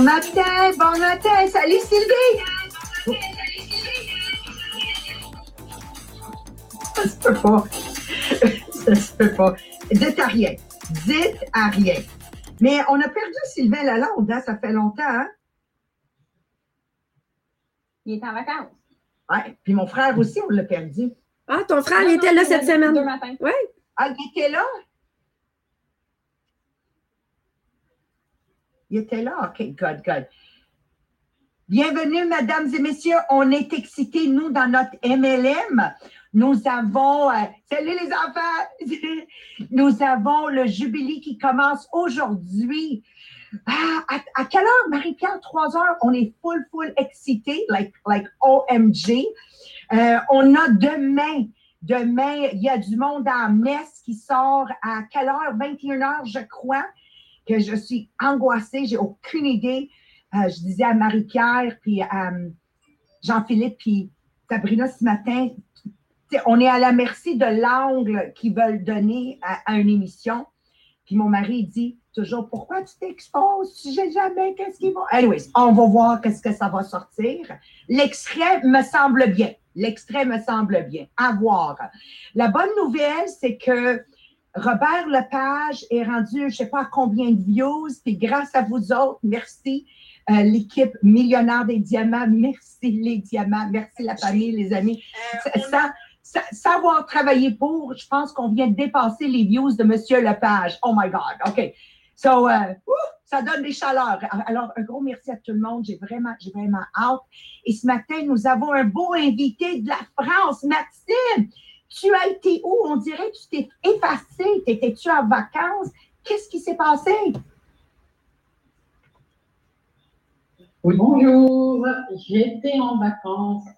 Bon matin, bon matin. Salut Sylvie. Ça se peut pas. Ça se peut pas. Dites à rien. Dites à rien. Mais on a perdu Sylvain Lalonde, hein? ça fait longtemps. Hein? Il est en vacances. Ouais. Puis mon frère aussi, on l'a perdu. Ah, ton frère, il était là cette semaine. Deux matins. Oui. Ah, il était là? Il était là? OK, good, good. Bienvenue, mesdames et messieurs. On est excités, nous, dans notre MLM. Nous avons, euh, salut les enfants, nous avons le jubilé qui commence aujourd'hui. Ah, à, à quelle heure, Marie-Pierre? Trois heures? On est full, full excités, like, like OMG. Euh, on a demain, demain, il y a du monde en messe qui sort à quelle heure? 21 heures, je crois, que je suis angoissée, j'ai aucune idée. Euh, je disais à Marie-Pierre, puis à euh, Jean-Philippe, puis Sabrina ce matin, on est à la merci de l'angle qu'ils veulent donner à, à une émission. Puis mon mari dit toujours pourquoi tu t'exposes? Tu sais jamais qu'est-ce qu'ils vont. Anyways, on va voir qu'est-ce que ça va sortir. L'extrait me semble bien. L'extrait me semble bien. À voir. La bonne nouvelle, c'est que Robert Lepage est rendu, je ne sais pas à combien de views, puis grâce à vous autres, merci. euh, L'équipe millionnaire des diamants, merci les diamants, merci la famille, les amis. Ça- ça- ça- savoir travailler pour, je pense qu'on vient de dépasser les views de Monsieur Lepage. Oh my God, OK. So, euh, ça donne des chaleurs. Alors, un gros merci à tout le monde. J'ai vraiment, j'ai vraiment hâte. Et ce matin, nous avons un beau invité de la France, Maxime. Tu as été où? On dirait que tu t'es effacé. T'étais-tu en vacances? Qu'est-ce qui s'est passé? Oui, bonjour, j'étais en vacances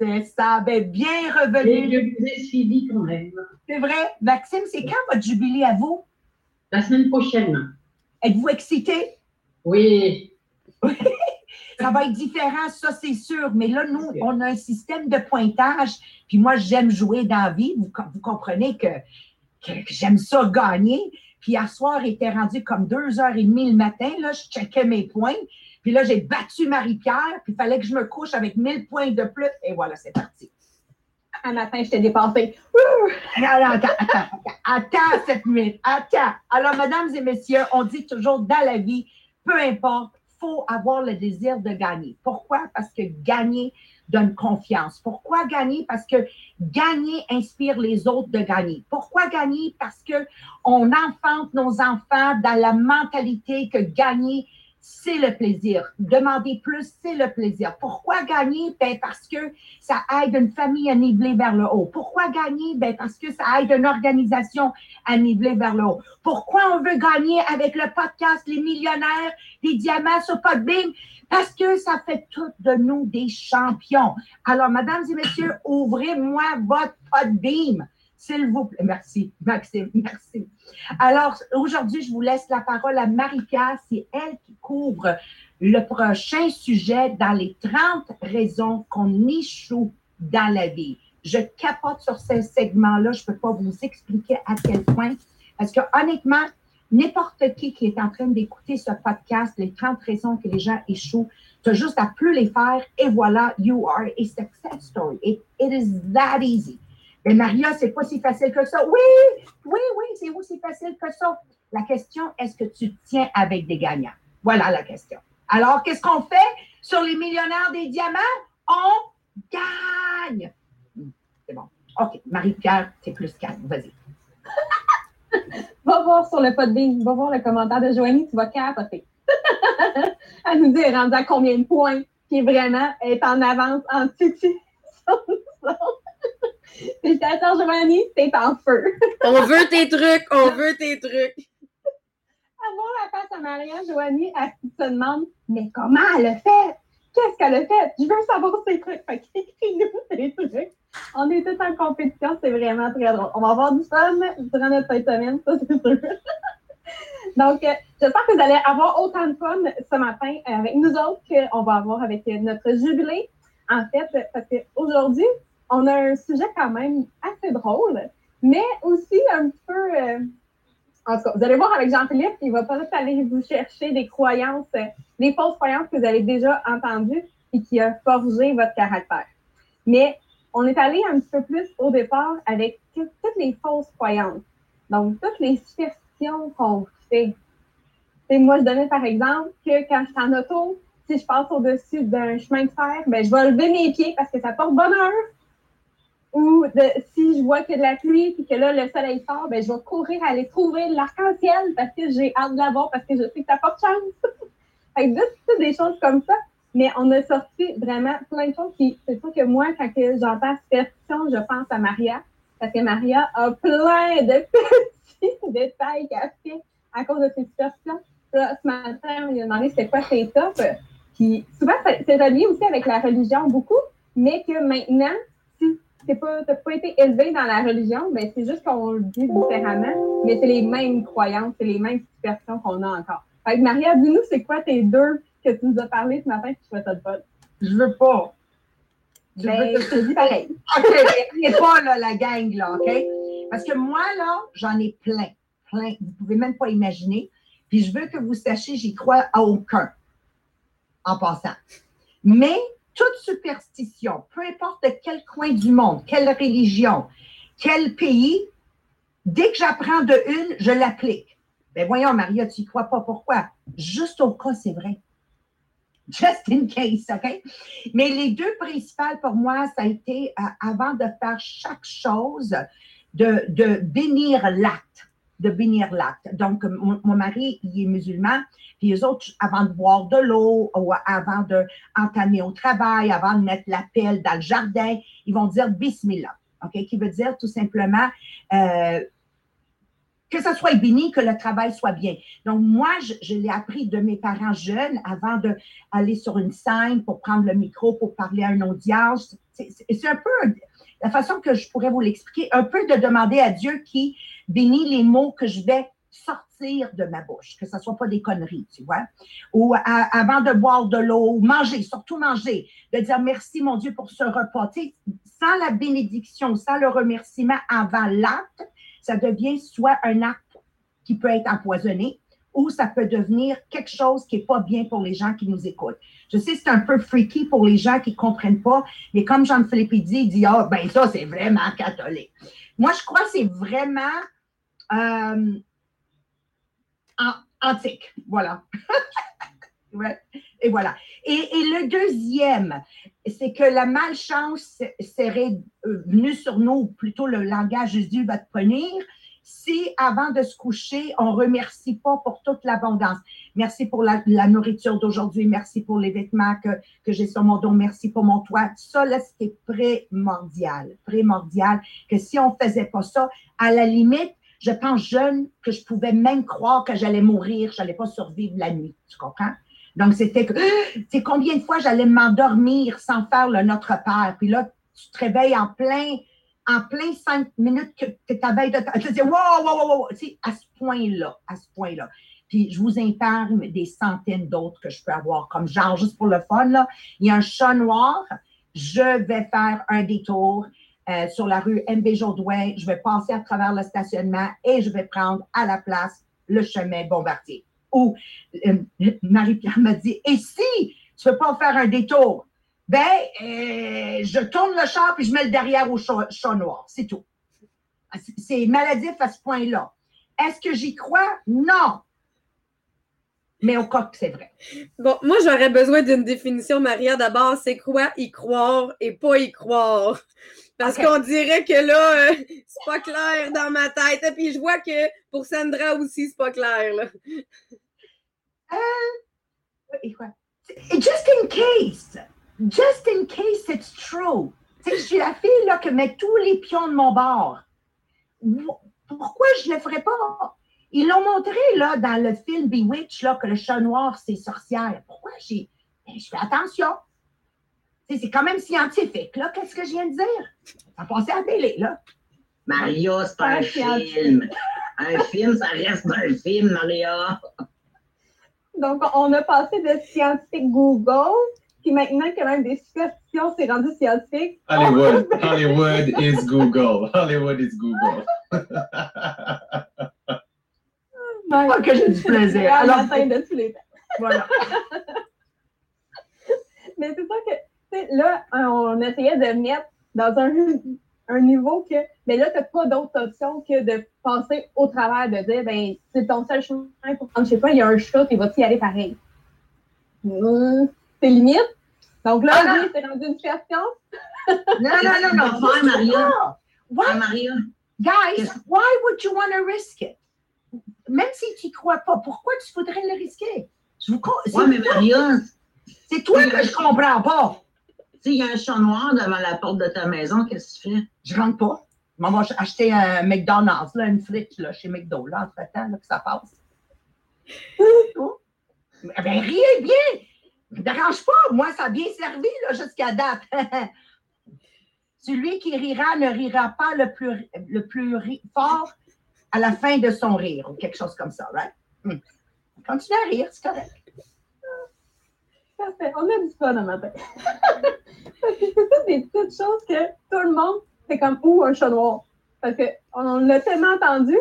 C'est ça. Ben, bien et revenu. je vous ai suivi quand même. C'est vrai. Maxime, c'est quand votre jubilé à vous? La semaine prochaine. Êtes-vous excité? Oui, Ça va être différent, ça c'est sûr. Mais là, nous, on a un système de pointage. Puis moi, j'aime jouer dans la vie. Vous, vous comprenez que, j'aime ça gagner. Puis hier soir, il était rendu comme deux heures et demie le matin. Là, je checkais mes points. Puis là, j'ai battu Marie-Pierre. Puis il fallait que je me couche avec 1000 points de plus. Et voilà, c'est parti. Un matin, je t'ai dépassé. Non, non, attends, attends, attends, attends cette minute, attends. Alors, mesdames et messieurs, on dit toujours dans la vie, peu importe, faut avoir le désir de gagner. Pourquoi? Parce que gagner donne confiance. Pourquoi gagner? Parce que gagner inspire les autres de gagner. Pourquoi gagner? Parce que on enfante nos enfants dans la mentalité que gagner, c'est le plaisir. Demander plus, c'est le plaisir. Pourquoi gagner? Ben parce que ça aide une famille à niveler vers le haut. Pourquoi gagner? Ben parce que ça aide une organisation à niveler vers le haut. Pourquoi on veut gagner avec le podcast Les Millionnaires des Diamants sur Podbeam? Parce que ça fait toutes de nous des champions. Alors, mesdames et messieurs, ouvrez-moi votre Podbeam. S'il vous plaît. Merci, Maxime. Merci. Alors, aujourd'hui, je vous laisse la parole à Marie-Pierre. C'est elle qui couvre le prochain sujet dans les 30 raisons qu'on échoue dans la vie. Je capote sur ce segment-là. Je ne peux pas vous expliquer à quel point. Parce que honnêtement, n'importe qui qui est en train d'écouter ce podcast, les 30 raisons que les gens échouent, tu as juste à plus les faire et voilà, you are a success story. It is that easy. Mais Maria, c'est pas si facile que ça. Oui, oui, oui, c'est aussi facile que ça. La question, est-ce que tu tiens avec des gagnants? Voilà la question. Alors, qu'est-ce qu'on fait? Sur les millionnaires des diamants? On gagne. Hmm, C'est bon. OK, Marie-Pierre, c'est plus calme. Vas-y. Va voir sur le Podbean, va voir le commentaire de Joanie, tu vas capoter. Elle nous dit, elle combien de points, qui est vraiment, est en avance en titi. Félicitations, Joanie, t'es en feu. On veut tes trucs, on veut tes trucs. Avoir la face à Maria, Joanie, elle se demande, mais comment elle a fait? Qu'est-ce qu'elle a fait? Je veux savoir ses trucs. Fait qu'écris-nous tes trucs. On est tous en compétition, c'est vraiment très drôle. On va avoir du fun durant notre fin de semaine, ça c'est sûr. Donc, euh, j'espère que vous allez avoir autant de fun ce matin euh, avec nous autres qu'on va avoir avec notre jubilé. En fait, parce qu'aujourd'hui, on a un sujet quand même assez drôle, mais aussi un peu, euh, En tout cas, vous allez voir avec Jean-Philippe, il va peut-être aller vous chercher des croyances, des fausses croyances que vous avez déjà entendues et qui a forgé votre caractère. Mais on est allé un petit peu plus au départ avec tout- toutes les fausses croyances. Donc, toutes les superstitions qu'on fait. Sais, moi, je donnais par exemple que quand je suis en auto, si je passe au-dessus d'un chemin de fer, ben, je vais lever mes pieds parce que ça porte bonheur. Ou de, si je vois a de la pluie et que là, le soleil sort, ben, je vais courir aller trouver l'arc-en-ciel parce que j'ai hâte de l'avoir parce que je sais que ça porte chance. fait que des choses comme ça. Mais on a sorti vraiment plein de choses qui, c'est sûr que moi, quand que j'entends superstition, je pense à Maria. Parce que Maria a plein de petits détails qu'elle fait à cause de ses superstitions. Là, ce matin, on lui a demandé c'était quoi ses tops. Puis souvent, c'est relié aussi avec la religion beaucoup, mais que maintenant, tu pas, t'as pas été élevé dans la religion, ben c'est juste qu'on le dit différemment, mais c'est les mêmes croyances, c'est les mêmes superstitions qu'on a encore. Fait que Maria, dis-nous, c'est quoi tes deux que tu nous as parlé ce matin, puis tu fais ça de? Je veux pas. Je Ben, veux je te dis pareil. OK, mais pas là, la gang, là, OK? Parce que moi, là, j'en ai plein, plein. Vous pouvez même pas imaginer. Puis je veux que vous sachiez, j'y crois à aucun, en passant. Mais toute superstition, peu importe de quel coin du monde, quelle religion, quel pays, dès que j'apprends de une, je l'applique. Ben voyons, Maria, tu y crois pas. Pourquoi? Juste au cas, c'est vrai. Just in case, OK? Mais les deux principales pour moi, ça a été, euh, avant de faire chaque chose, de, de bénir l'acte. De bénir l'acte. Donc, mon, mari, il est musulman, puis les autres, avant de boire de l'eau, ou avant d'entamer au travail, avant de mettre la pelle dans le jardin, ils vont dire Bismillah. OK? Qui veut dire tout simplement euh, que ça soit béni, que le travail soit bien. Donc, moi, je, je l'ai appris de mes parents jeunes avant d'aller sur une scène pour prendre le micro, pour parler à une audience. C'est un peu la façon que je pourrais vous l'expliquer, un peu de demander à Dieu qui bénit les mots que je vais sortir de ma bouche, que ce ne soit pas des conneries, tu vois. Ou avant de boire de l'eau, manger, surtout manger, de dire merci mon Dieu pour ce repas. Tu sans la bénédiction, sans le remerciement avant l'acte, ça devient soit un acte qui peut être empoisonné ou ça peut devenir quelque chose qui n'est pas bien pour les gens qui nous écoutent. Je sais, c'est un peu freaky pour les gens qui ne comprennent pas, mais comme Jean-Philippe dit, il dit Ah, ben ça, c'est vraiment catholique. Moi, je crois que c'est vraiment euh, an- antique. Voilà. Et voilà. Et, et le deuxième, c'est que la malchance serait euh, venue sur nous, ou plutôt le langage Jésus va te punir, si avant de se coucher, on remercie pas pour toute l'abondance. Merci pour la, nourriture d'aujourd'hui, merci pour les vêtements que, que j'ai sur mon dos, merci pour mon toit. Ça, là, c'était primordial, primordial, que si on faisait pas ça, à la limite, je pense jeune que je pouvais même croire que j'allais mourir, je n'allais pas survivre la nuit, tu comprends? Donc, c'était que, tu sais, combien de fois j'allais m'endormir sans faire le Notre Père, puis là, tu te réveilles en plein, en plein cinq minutes que es à veille de... Tu dis, wow, wow, wow, wow, à ce point-là, à ce point-là. Puis je vous épargne des centaines d'autres que je peux avoir, comme genre, juste pour le fun, là, il y a un chat noir, je vais faire un détour euh, sur la rue MB Jourdouin, je vais passer à travers le stationnement et je vais prendre à la place le chemin Bombardier. Ou euh, Marie-Pierre m'a dit, et si tu ne veux pas faire un détour, ben, euh, je tourne le char puis je mets le derrière au chat, chat noir. C'est tout. C'est- maladif à ce point-là. Est-ce que j'y crois? Non. Mais au cas que c'est vrai. Bon, moi, j'aurais besoin d'une définition, Maria. D'abord, c'est quoi y croire et pas y croire? Parce qu'on dirait que là, euh, c'est pas clair dans ma tête. Et puis, je vois que pour Sandra aussi, c'est pas clair. Là. Et quoi? Just in case. Just in case it's true. Tu sais, je suis la fille là, qui met tous les pions de mon bord. Pourquoi je ne le ferais pas? Ils l'ont montré là, dans le film Bewitch là, que le chat noir, c'est sorcière. Pourquoi j'ai. Ben, je fais attention. C'est quand même scientifique. là. Qu'est-ce que je viens de dire? Ça passait à la télé, là. Maria, c'est un Un film. Un film, ça reste un film, Maria. Donc, on a passé de scientifique Google, puis maintenant que même des superstitions, c'est rendu scientifique. Hollywood. Hollywood is Google. Hollywood is Google. Pas que j'ai du plaisir. Un Alors, de tous les temps. voilà. Mais c'est sûr que, tu sais, là, on essayait de mettre dans un, un niveau que, mais là, tu n'as pas d'autre option que de passer au travers, de dire, ben, c'est ton seul chemin pour prendre, je sais pas, il y a un chat, tu vas-tu y aller pareil? Hum, c'est limite. Donc là, Ah, non. lui, c'est rendu une question. Non, non, non, non. Faire, Maria? Why- Maria, Guys, why would you want to risk it? Même si tu n'y crois pas, pourquoi tu voudrais le risquer? Je vous mais toi- Maria, C'est toi que je comprends pas. s'il y a un chat noir devant la porte de ta maison, qu'est-ce que tu fais? Je rentre pas. On va acheter un McDonald's, là, une frite là, chez McDo, là, entre-temps, là, que ça passe. Eh bien, riez bien. Ne dérange pas. Moi, ça a bien servi jusqu'à date. Celui qui rira ne rira pas le plus, fort à la fin de son rire, ou quelque chose comme ça, right? Hmm. Continue à rire, c'est correct. Parfait. On a du fun un matin. C'est toutes des petites choses que tout le monde fait comme ou un chat noir. Parce qu'on l'a tellement entendu.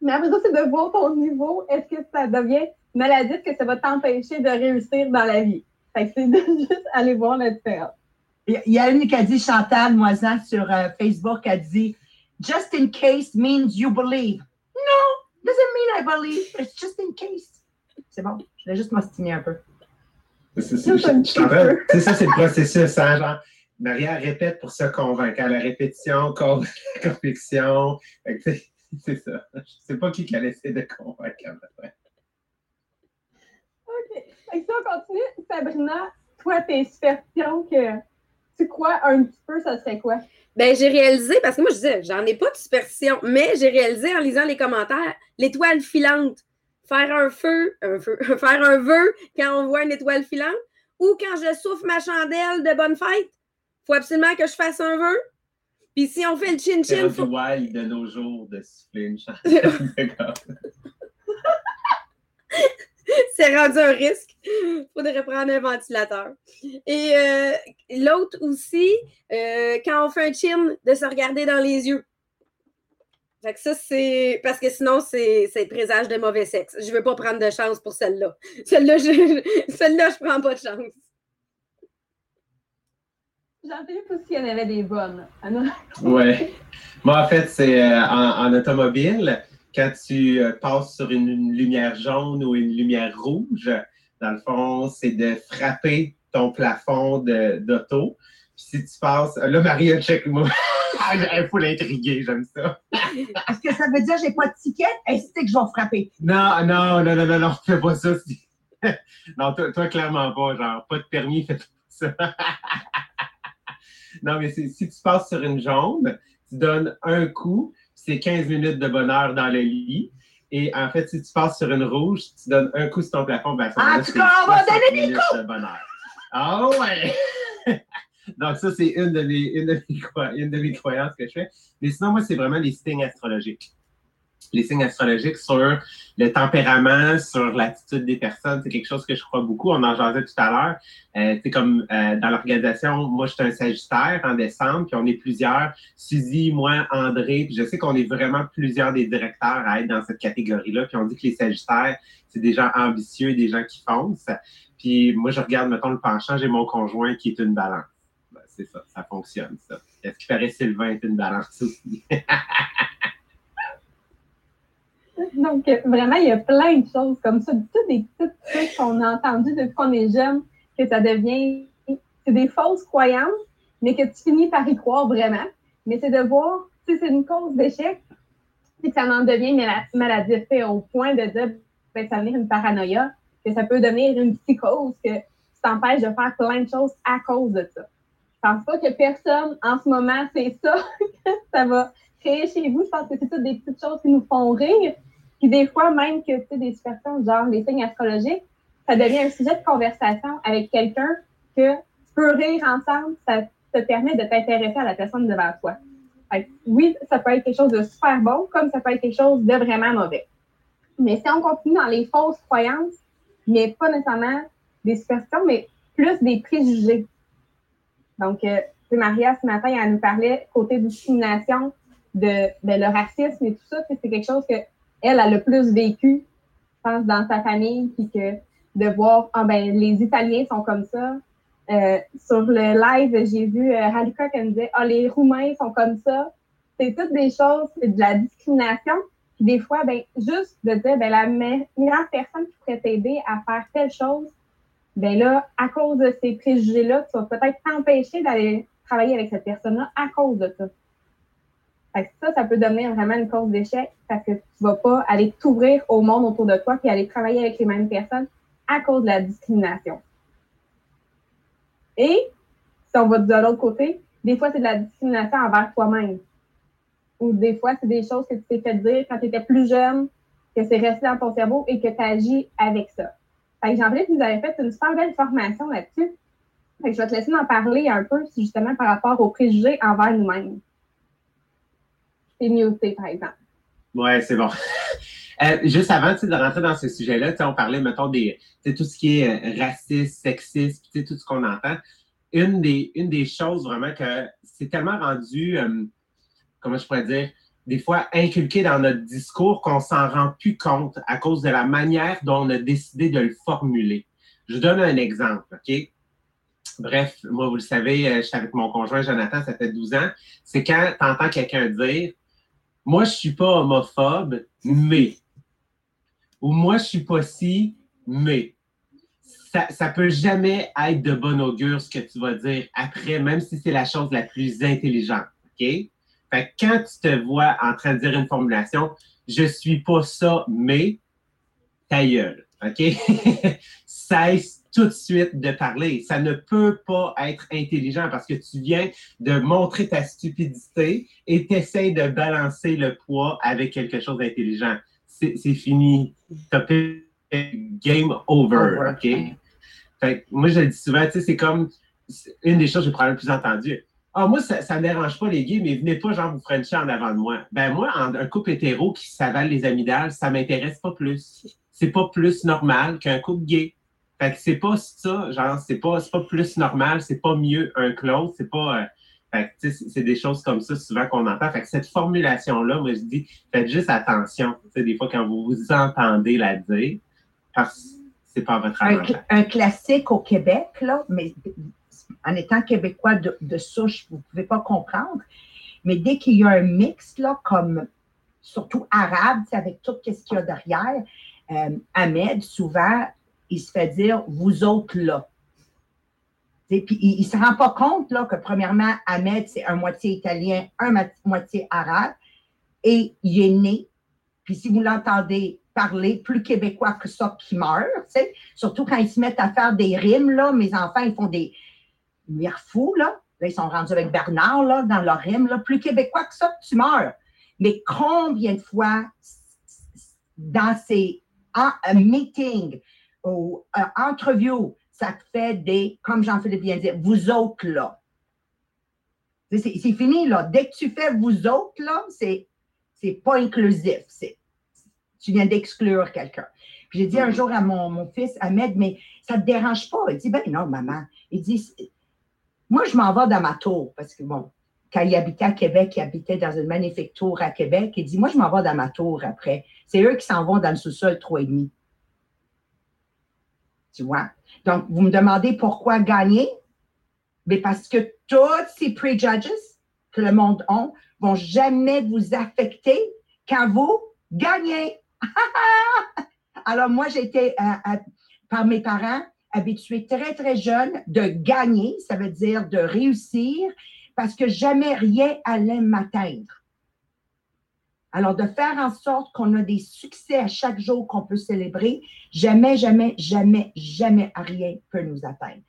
Mais après ça, c'est de voir ton niveau. Est-ce que ça devient maladif que ça va t'empêcher de réussir dans la vie? Fait que c'est de juste aller voir la différence. Il y a une qui a dit, Chantal Moisan, sur euh, Facebook, a dit Just in case means you believe. No, doesn't mean I believe. It's just in case. C'est bon, je vais juste m'ostiner un peu. C'est Ça, c'est- le processus. Hein, genre, Maria répète pour se convaincre. À la répétition, la conviction. C'est ça. Je sais pas qui qu'elle essaie de convaincre. Que si on continue, Sabrina, toi, tes superstitions que tu crois un petit peu, ça serait quoi? Ben, j'ai réalisé, parce que moi, je disais, j'en ai pas de superstition, mais j'ai réalisé en lisant les commentaires, l'étoile filante. Faire un feu, un feu, faire un vœu quand on voit une étoile filante, ou quand je souffle ma chandelle de bonne fête. faut absolument que je fasse un vœu. Puis si on fait le C'est chin-chin, rendu faut... wild de nos jours de siffler une chanson. C'est rendu un risque. faudrait prendre un ventilateur. Et euh, l'autre aussi, euh, quand on fait un chin, de se regarder dans les yeux. Fait que ça, c'est. Parce que sinon, c'est c'est présage de mauvais sexe. Je veux pas prendre de chance pour celle-là. Celle-là, je... celle-là, je prends pas de chance. J'en sais plus s'il y en avait des bonnes. Ah non. Ouais. Moi, en fait, c'est euh, en, en automobile, quand tu euh, passes sur une, une lumière jaune ou une lumière rouge, dans le fond, c'est de frapper ton plafond d'auto. Puis si tu passes. Là, Maria, check-moi. Il faut l'intriguer, j'aime ça. Est-ce que ça veut dire que j'ai pas de ticket? Est-ce que je vais frapper? Non, non, non, non, non, non, fais pas ça. non, toi, toi, clairement pas. Genre, pas de permis, fais pas ça. non, mais si tu passes sur une jaune, tu donnes un coup, c'est 15 minutes de bonheur dans le lit. Et en fait, si tu passes sur une rouge, tu donnes un coup sur ton plafond, ben, Ah, tu on va 60 donner des minutes de bonheur. Ah ouais! Donc, ça, c'est une, de mes, une, de mes croi- une de mes croyances que je fais. Mais sinon, moi, c'est vraiment les signes astrologiques. Les signes astrologiques sur le tempérament, sur l'attitude des personnes, c'est quelque chose que je crois beaucoup. On en jasait tout à l'heure. Euh, c'est comme euh, dans l'organisation, moi, je suis un Sagittaire en décembre, puis on est plusieurs. Suzy, moi, André, puis je sais qu'on est vraiment plusieurs des directeurs à être dans cette catégorie-là. Puis on dit que les Sagittaires, c'est des gens ambitieux, des gens qui foncent. Puis moi, je regarde, mettons, le penchant, j'ai mon conjoint qui est une balance. Ben, c'est ça, ça fonctionne, ça. Est-ce qu'il paraît Sylvain est une balance aussi? Donc, vraiment, il y a plein de choses comme ça, toutes des petites trucs qu'on a entendues depuis qu'on est jeune, que ça devient, c'est des fausses croyances, mais que tu finis par y croire vraiment. Mais c'est de voir, si c'est une cause d'échec, que ça en devient mala- maladif, au point de dire, ben, ça devient une paranoïa, que ça peut devenir une psychose, que tu t'empêches de faire plein de choses à cause de ça. Je pense pas que personne, en ce moment, c'est ça que ça va créer chez vous. Je pense que c'est toutes des petites choses qui nous font rire. Des fois, même que tu sais, des superstitions, genre les signes astrologiques, ça devient un sujet de conversation avec quelqu'un que tu peux rire ensemble, ça te permet de t'intéresser à la personne devant toi. Fait oui, ça peut être quelque chose de super bon, comme ça peut être quelque chose de vraiment mauvais. Mais si on continue dans les fausses croyances, mais pas nécessairement des superstitions, mais plus des préjugés. Donc, euh, Maria, ce matin, elle nous parlait côté discrimination, de, de le racisme et tout ça, c'est quelque chose que elle, a plus vécu, je pense, dans sa famille, puis que de voir, ah ben, les Italiens sont comme ça. Euh, sur le live, j'ai vu euh, qui me disait, ah, les Roumains sont comme ça. C'est toutes des choses, c'est de la discrimination. Puis des fois, ben, juste de dire, ben, la meilleure personne qui pourrait t'aider à faire telle chose, ben là, à cause de ces préjugés-là, tu vas peut-être t'empêcher d'aller travailler avec cette personne-là à cause de ça. Ça, ça peut devenir vraiment une cause d'échec parce que tu vas pas aller t'ouvrir au monde autour de toi puis aller travailler avec les mêmes personnes à cause de la discrimination. Et, si on va de l'autre côté, des fois, c'est de la discrimination envers toi-même. Ou des fois, c'est des choses que tu t'es fait dire quand tu étais plus jeune, que c'est resté dans ton cerveau et que tu agis avec ça. Fait que Jean-Philippe vous avez fait une super belle formation là-dessus. Je vais te laisser en parler un peu, justement, par rapport aux préjugés envers nous-mêmes. Par exemple. Ouais, c'est bon. Euh, juste avant de rentrer dans ce sujet-là, on parlait, mettons, des tout ce qui est euh, raciste, sexiste, tout ce qu'on entend. Une des, une des choses vraiment que c'est tellement rendu, euh, comment je pourrais dire, des fois inculqué dans notre discours qu'on s'en rend plus compte à cause de la manière dont on a décidé de le formuler. Je vous donne un exemple, OK? Bref, moi, vous le savez, je suis avec mon conjoint Jonathan, ça fait 12 ans. C'est quand tu entends quelqu'un dire Moi, je suis pas homophobe, mais ou moi, je suis pas si, mais ça, ça peut jamais être de bon augure ce que tu vas dire après, même si c'est la chose la plus intelligente. OK? Fait que quand tu te vois en train de dire une formulation, je suis pas ça, mais ta gueule. OK? Cesse tout de suite de parler. Ça ne peut pas être intelligent parce que tu viens de montrer ta stupidité et tu essaies de balancer le poids avec quelque chose d'intelligent c'est fini. game over, OK? Fait moi, je le dis souvent, tu sais, c'est comme une des choses que j'ai probablement plus entendues. Ah, moi, ça ne me dérange pas les gays, mais venez pas, genre, vous frencher en avant de moi. Ben, moi, un couple hétéro qui s'avale les amygdales, ça m'intéresse pas plus. C'est pas plus normal qu'un couple gay. Fait que c'est pas ça, genre, c'est pas, pas plus normal, c'est pas mieux un que l'autre, c'est pas. Euh, c'est des choses comme ça souvent qu'on entend. Fait que cette formulation-là, moi, je dis, faites juste attention, des fois, quand vous vous entendez la dire, parce que c'est pas votre avantage. Un, classique au Québec, là, mais en étant québécois de, souche, vous ne pouvez pas comprendre, mais dès qu'il y a un mix, là, comme surtout arabe, avec tout ce qu'il y a derrière, euh, Ahmed, souvent, il se fait dire « vous autres là ». Puis il ne se rend pas compte là, que, premièrement, Ahmed, c'est un moitié italien, un moitié arabe, et il est né. Puis si vous l'entendez parler plus québécois que ça, qui meurt, surtout quand ils se mettent à faire des rimes, là, mes enfants, ils font des fous, là. Là, ils sont rendus avec Bernard, là, dans leur rime, là. Plus québécois que ça, tu meurs. Mais combien de fois, dans ces meetings ou euh, entreviews, ça te fait des, comme Jean-Philippe vient de dire, vous autres là. C'est fini, là. Dès que tu fais vous autres, là, c'est pas inclusif. Tu viens d'exclure quelqu'un. Puis j'ai dit un jour à mon, mon fils, Ahmed, mais ça ne te dérange pas? Il dit, ben non, maman. Il dit, moi, je m'en vais dans ma tour, parce que bon, quand il habitait à Québec, il habitait dans une magnifique tour à Québec. Il dit, moi, je m'en vais dans ma tour après. C'est eux qui s'en vont dans le sous-sol demi. Donc, vous me demandez pourquoi gagner? Mais parce que tous ces prejudges que le monde a vont jamais vous affecter quand vous gagnez. Alors, moi, été, euh, euh, par mes parents, habituée très, très jeune de gagner, ça veut dire de réussir, parce que jamais rien allait m'atteindre. Alors, de faire en sorte qu'on a des succès à chaque jour qu'on peut célébrer, jamais, jamais, jamais, jamais rien peut nous atteindre.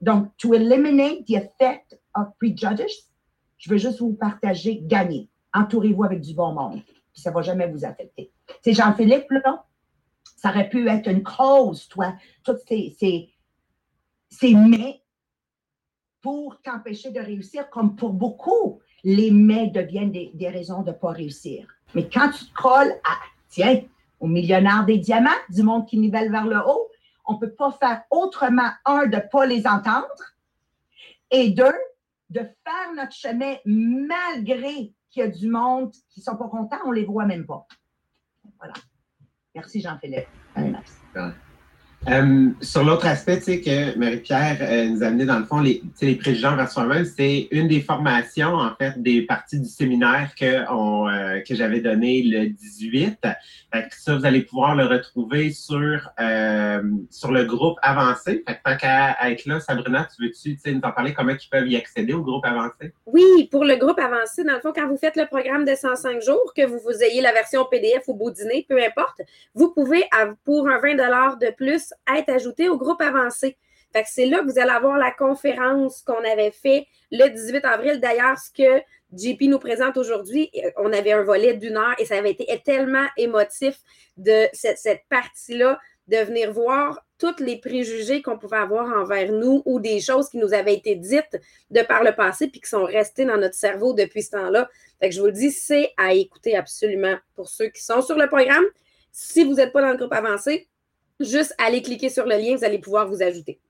donc, to eliminate the effect of prejudice, je veux juste vous partager, gagner. Entourez-vous avec du bon monde, puis ça ne va jamais vous affecter. C'est Jean-Philippe, là, ça aurait pu être une cause, toi, toutes ces, ces, ces mais pour t'empêcher de réussir, comme pour beaucoup, les mais deviennent des, des raisons de ne pas réussir. Mais quand tu te colles à, tiens, au millionnaire des diamants, du monde qui nivelle vers le haut, on ne peut pas faire autrement, un, de ne pas les entendre, et deux, de faire notre chemin malgré qu'il y a du monde qui ne sont pas contents, on ne les voit même pas. Voilà. Merci, Jean-Philippe. Nice. Euh, sur l'autre aspect, tu sais, que Marie-Pierre euh, nous a amené dans le fond, les, les préjugés envers soi-même, c'est une des formations, en fait, des parties du séminaire que, euh, que j'avais donné le 18. Fait que ça, vous allez pouvoir le retrouver sur, euh, sur le groupe avancé. Fait que tant qu'à être là, Sabrina, tu veux-tu nous en parler comment ils peuvent y accéder au groupe avancé? Oui, pour le groupe avancé, dans le fond, quand vous faites le programme de 105 jours, que vous, vous ayez la version PDF ou beau dîner, peu importe, vous pouvez, pour un 20 de plus, être ajouté au groupe avancé. C'est là que vous allez avoir la conférence qu'on avait fait le 18 avril. D'ailleurs, ce que JP nous présente aujourd'hui, euh, on avait un volet d'une heure et ça avait été tellement émotif de cette, partie-là, de venir voir tous les préjugés qu'on pouvait avoir envers nous ou des choses qui nous avaient été dites de par le passé puis qui sont restées dans notre cerveau depuis ce temps-là. Je vous le dis, c'est à écouter absolument pour ceux qui sont sur le programme. Si vous n'êtes pas dans le groupe avancé, juste allez cliquer sur le lien, vous allez pouvoir vous ajouter.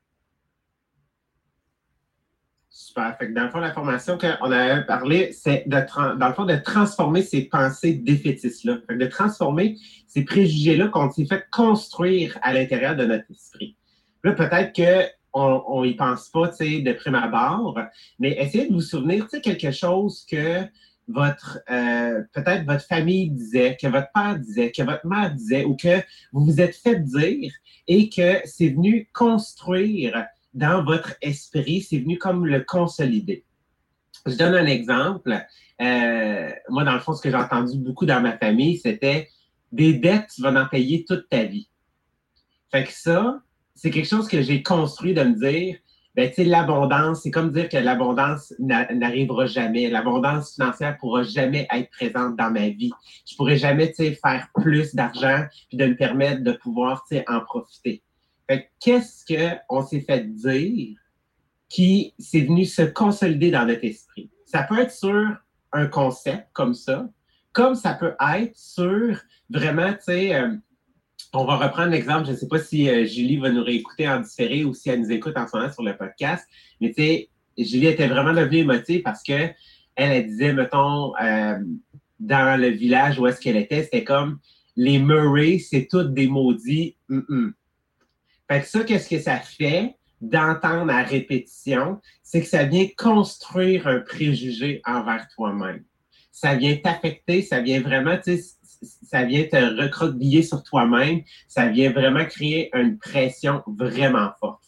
Super. Fait que dans le fond, la formation qu'on avait parlé, c'est de, dans le fond, de transformer ces pensées défaitistes-là. Fait que de transformer ces préjugés-là qu'on s'est fait construire à l'intérieur de notre esprit. Là, peut-être qu'on n'y pense pas, tu sais, de prime abord, mais essayez de vous souvenir, tu sais, quelque chose que votre, euh, peut-être votre famille disait, que votre père disait, que votre mère disait, ou que vous vous êtes fait dire et que c'est venu construire dans votre esprit, c'est venu comme le consolider. Je donne un exemple. Euh, moi, dans le fond, ce que j'ai entendu beaucoup dans ma famille, c'était des dettes, tu vas en payer toute ta vie. Fait que ça, c'est quelque chose que j'ai construit de me dire, ben, l'abondance, c'est comme dire que l'abondance n'a- n'arrivera jamais. L'abondance financière pourra jamais être présente dans ma vie. Je pourrai jamais, faire plus d'argent puis de me permettre de pouvoir, en profiter. Qu'est-ce qu'on s'est fait dire qui s'est venu se consolider dans notre esprit? Ça peut être sur un concept comme ça, comme ça peut être sur vraiment, tu sais, euh, on va reprendre l'exemple, je ne sais pas si euh, Julie va nous réécouter en différé ou si elle nous écoute en ce moment sur le podcast, mais tu sais, Julie était vraiment devenue émotive parce que elle, disait, mettons, euh, dans le village où est-ce qu'elle était, c'était comme les Murray, c'est toutes des maudits. Mm-mm. Fait que ça, qu'est-ce que ça fait d'entendre à répétition? C'est que ça vient construire un préjugé envers toi-même. Ça vient t'affecter, ça vient vraiment, ça vient te recroqueviller sur toi-même, ça vient vraiment créer une pression vraiment forte.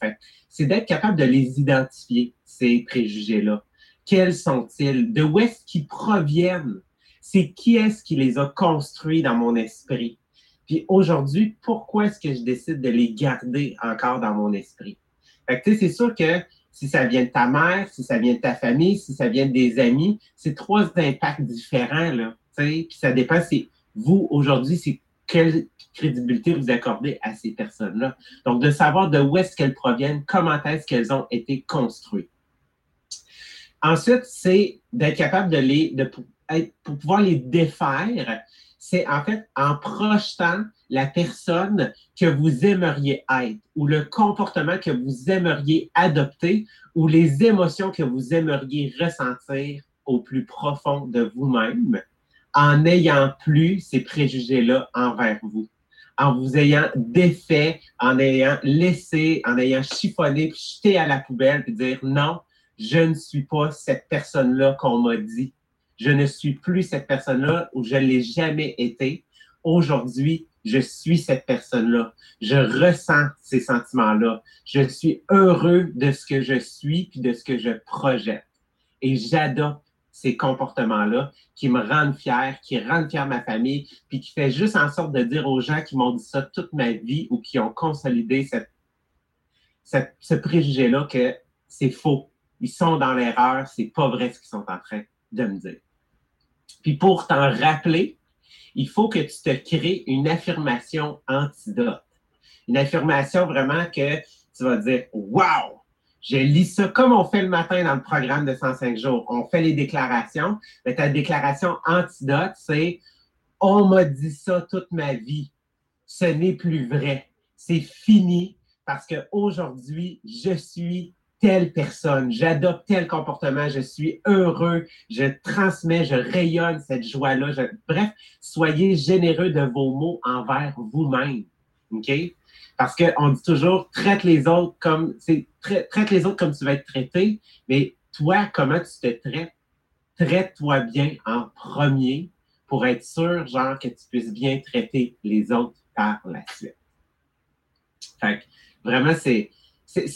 C'est d'être capable de les identifier, ces préjugés-là. Quels sont-ils? De où est-ce qu'ils proviennent? C'est qui est-ce qui les a construits dans mon esprit? Puis aujourd'hui, pourquoi est-ce que je décide de les garder encore dans mon esprit? Fait que, c'est sûr que si ça vient de ta mère, si ça vient de ta famille, si ça vient des amis, c'est trois impacts différents, là. Puis ça dépend, c'est vous, aujourd'hui, c'est quelle crédibilité vous accordez à ces personnes-là? Donc, de savoir de où est-ce qu'elles proviennent, comment est-ce qu'elles ont été construites. Ensuite, c'est d'être capable de les, de, pour pouvoir les défaire, c'est en fait en projetant la personne que vous aimeriez être ou le comportement que vous aimeriez adopter ou les émotions que vous aimeriez ressentir au plus profond de vous-même en n'ayant plus ces préjugés-là envers vous, en vous ayant défait, en ayant laissé, en ayant chiffonné, puis jeté à la poubelle, puis dire non, je ne suis pas cette personne-là qu'on m'a dit. Je ne suis plus cette personne-là ou je ne l'ai jamais été. Aujourd'hui, je suis cette personne-là. Je ressens ces sentiments-là. Je suis heureux de ce que je suis puis de ce que je projette. Et j'adopte ces comportements-là qui me rendent fier, qui rendent fier ma famille, puis qui fait juste en sorte de dire aux gens qui m'ont dit ça toute ma vie ou qui ont consolidé cette, cette- ce préjugé-là que c'est faux. Ils sont dans l'erreur, c'est pas vrai ce qu'ils sont en train de me dire. Puis pour t'en rappeler, il faut que tu te crées une affirmation antidote. Une affirmation vraiment que tu vas dire Wow! Je lis ça comme on fait le matin dans le programme de 105 jours. On fait les déclarations. Mais ta déclaration antidote, c'est On m'a dit ça toute ma vie. Ce n'est plus vrai. C'est fini parce qu'aujourd'hui, je suis telle personne, j'adopte tel comportement, je suis heureux, je transmets, je rayonne cette joie-là. Bref, soyez généreux de vos mots envers vous-même. OK? Parce qu'on dit toujours, traite les autres comme, c'est, traite, les autres comme tu vas être traité, mais toi, comment tu te traites? Traite-toi bien en premier pour être sûr, genre, que tu puisses bien traiter les autres par la suite. Fait que, vraiment, c'est,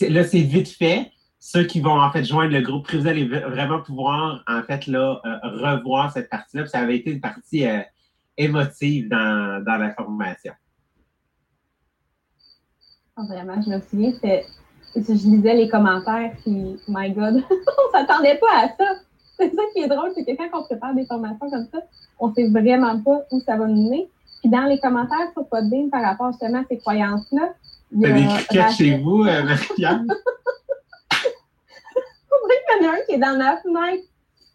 là, c'est vite fait. Ceux qui vont, en fait, joindre le groupe, vous allez vraiment pouvoir, en fait, là, euh, revoir cette partie-là. Ça avait été une partie euh, émotive dans, dans la formation. Ah, vraiment, je me souviens, c'était. Je lisais les commentaires, puis, my God, on s'attendait pas à ça. C'est ça qui est drôle, c'est que quand on prépare des formations comme ça, on sait vraiment pas où ça va nous mener. Puis dans les commentaires sur Podbean par rapport justement à ces croyances-là, il y a des criquettes Rachel- chez vous, euh, Marie-Pierre? Qu'il y en a un qui est dans ma fenêtre,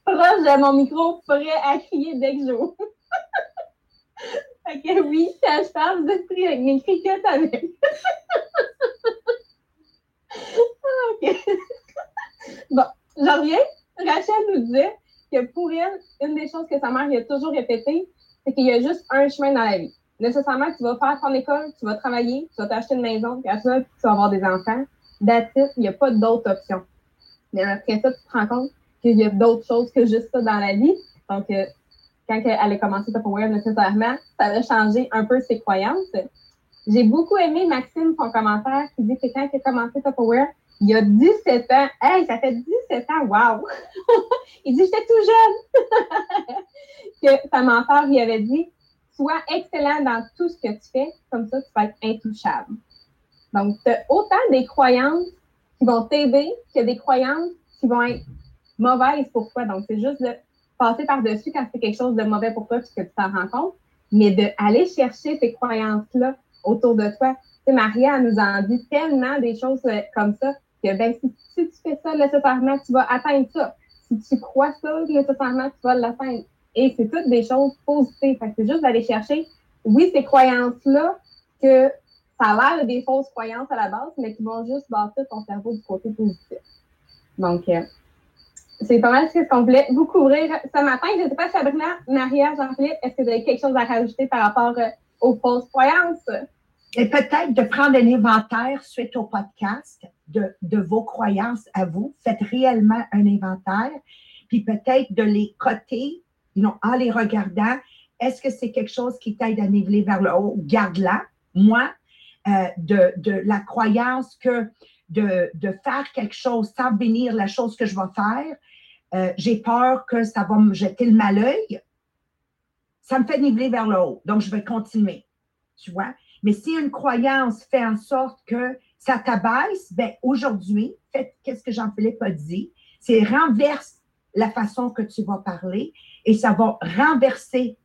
proche de mon micro, prêt à crier dès que j'ouvre. fait oui, quand je parle, vous êtes pris avec. Ah, OK. bon, j'en reviens. Rachel nous disait que pour elle, une des choses que sa mère a toujours répété, c'est qu'il y a juste un chemin dans la vie. Nécessairement, tu vas faire ton école, tu vas travailler, tu vas t'acheter une maison, puis après ça, tu vas avoir des enfants. It, il n'y a pas d'autre option. Mais après ça, tu te rends compte qu'il y a d'autres choses que juste ça dans la vie. Donc, euh, quand elle a commencé Tupperware, nécessairement, ça a changé un peu ses croyances. J'ai beaucoup aimé Maxime, son commentaire, qui dit que quand il a commencé Tupperware, il y a 17 ans. Hey, ça fait 17 ans, wow! il dit, j'étais tout jeune! que sa mentor lui avait dit, sois excellent dans tout ce que tu fais, comme ça, tu vas être intouchable. Donc, tu as autant des croyances qui vont t'aider que des croyances qui vont être mauvaises pour toi. Donc, c'est juste de passer par-dessus quand c'est quelque chose de mauvais pour toi puisque tu t'en rends compte, mais d'aller chercher ces croyances-là autour de toi. Tu sais, Maria, elle nous en dit tellement des choses euh, comme ça que ben, si, tu fais ça, nécessairement, tu vas atteindre ça. Si tu crois ça, nécessairement, tu vas l'atteindre. Et c'est toutes des choses positives. Fait que c'est juste d'aller chercher, oui, ces croyances-là, que ça a l'air des fausses croyances à la base, mais qui vont juste bâtir ton cerveau du côté positif. Donc, euh, c'est pas mal ce qu'on voulait vous couvrir ce matin. Je ne sais pas, Sabrina, Maria, Jean-Philippe, est-ce que vous avez quelque chose à rajouter par rapport euh, aux fausses croyances? Et peut-être de prendre un inventaire suite au podcast de, de vos croyances à vous. Faites réellement un inventaire, puis peut-être de les coter en les regardant. Est-ce que c'est quelque chose qui t'aide à niveler vers le haut? Garde-la. Moi, euh, de, de la croyance que de, faire quelque chose sans bénir la chose que je vais faire, euh, j'ai peur que ça va me jeter le malheur. Ça me fait niveler vers le haut. Donc, je vais continuer. Tu vois? Mais si une croyance fait en sorte que ça t'abaisse, ben aujourd'hui, faites qu'est-ce que Jean-Philippe a dit, c'est renverse la façon que tu vas parler et ça va renverser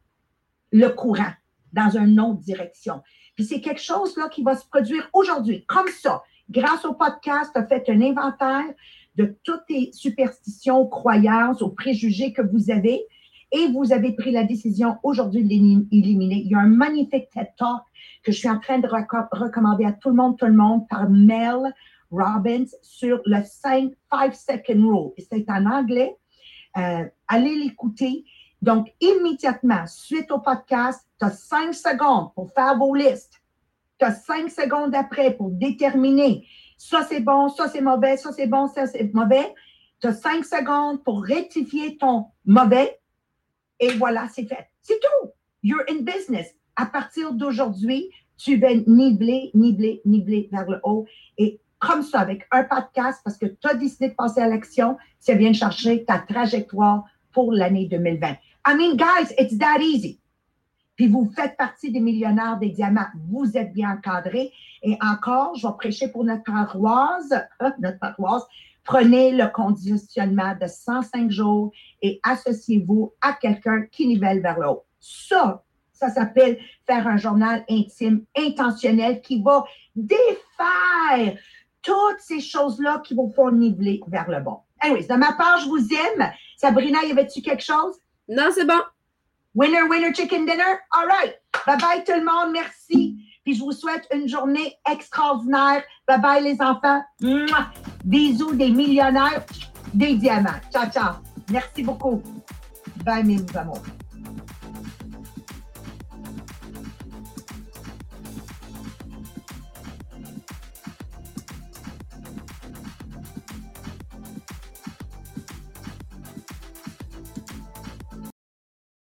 le courant dans une autre direction. Puis c'est quelque chose là qui va se produire aujourd'hui, comme ça. Grâce au podcast, tu fait un inventaire de toutes les superstitions, croyances, aux préjugés que vous avez et vous avez pris la décision aujourd'hui de l'éliminer. Il y a un magnifique TED Talk que je suis en train de reco- recommander à tout le monde, tout le monde, par Mel Robbins sur le 5 second rule. C'est en anglais. Euh, allez l'écouter. Donc, immédiatement, suite au podcast, tu as 5 secondes pour faire vos listes. Tu as 5 secondes après pour déterminer ça c'est bon, ça c'est mauvais, ça c'est bon, ça c'est mauvais. Tu as 5 secondes pour rectifier ton mauvais. Et voilà, c'est fait. C'est tout. You're in business. À partir d'aujourd'hui, tu vas niveler, niveler, niveler vers le haut. Et comme ça, avec un podcast, parce que tu as décidé de passer à l'action, ça vient chercher ta trajectoire pour l'année 2020. I mean, guys, it's that easy. Puis vous faites partie des millionnaires des diamants. Vous êtes bien encadrés. Et encore, je vais prêcher pour notre paroisse. euh, notre paroisse. Prenez le conditionnement de 105 jours et associez-vous à quelqu'un qui nivelle vers le haut. Ça, ça s'appelle faire un journal intime, intentionnel, qui va défaire toutes ces choses-là qui vous font niveler vers le bon. Anyways, de ma part, je vous aime. Sabrina, y avait-tu quelque chose? Non, c'est bon. Winner, winner, chicken dinner? All right. Bye bye tout le monde. Merci. Puis je vous souhaite une journée extraordinaire. Bye bye les enfants. Mouah! Bisous des millionnaires, des diamants. Ciao, ciao. Merci beaucoup. Bye mes amours.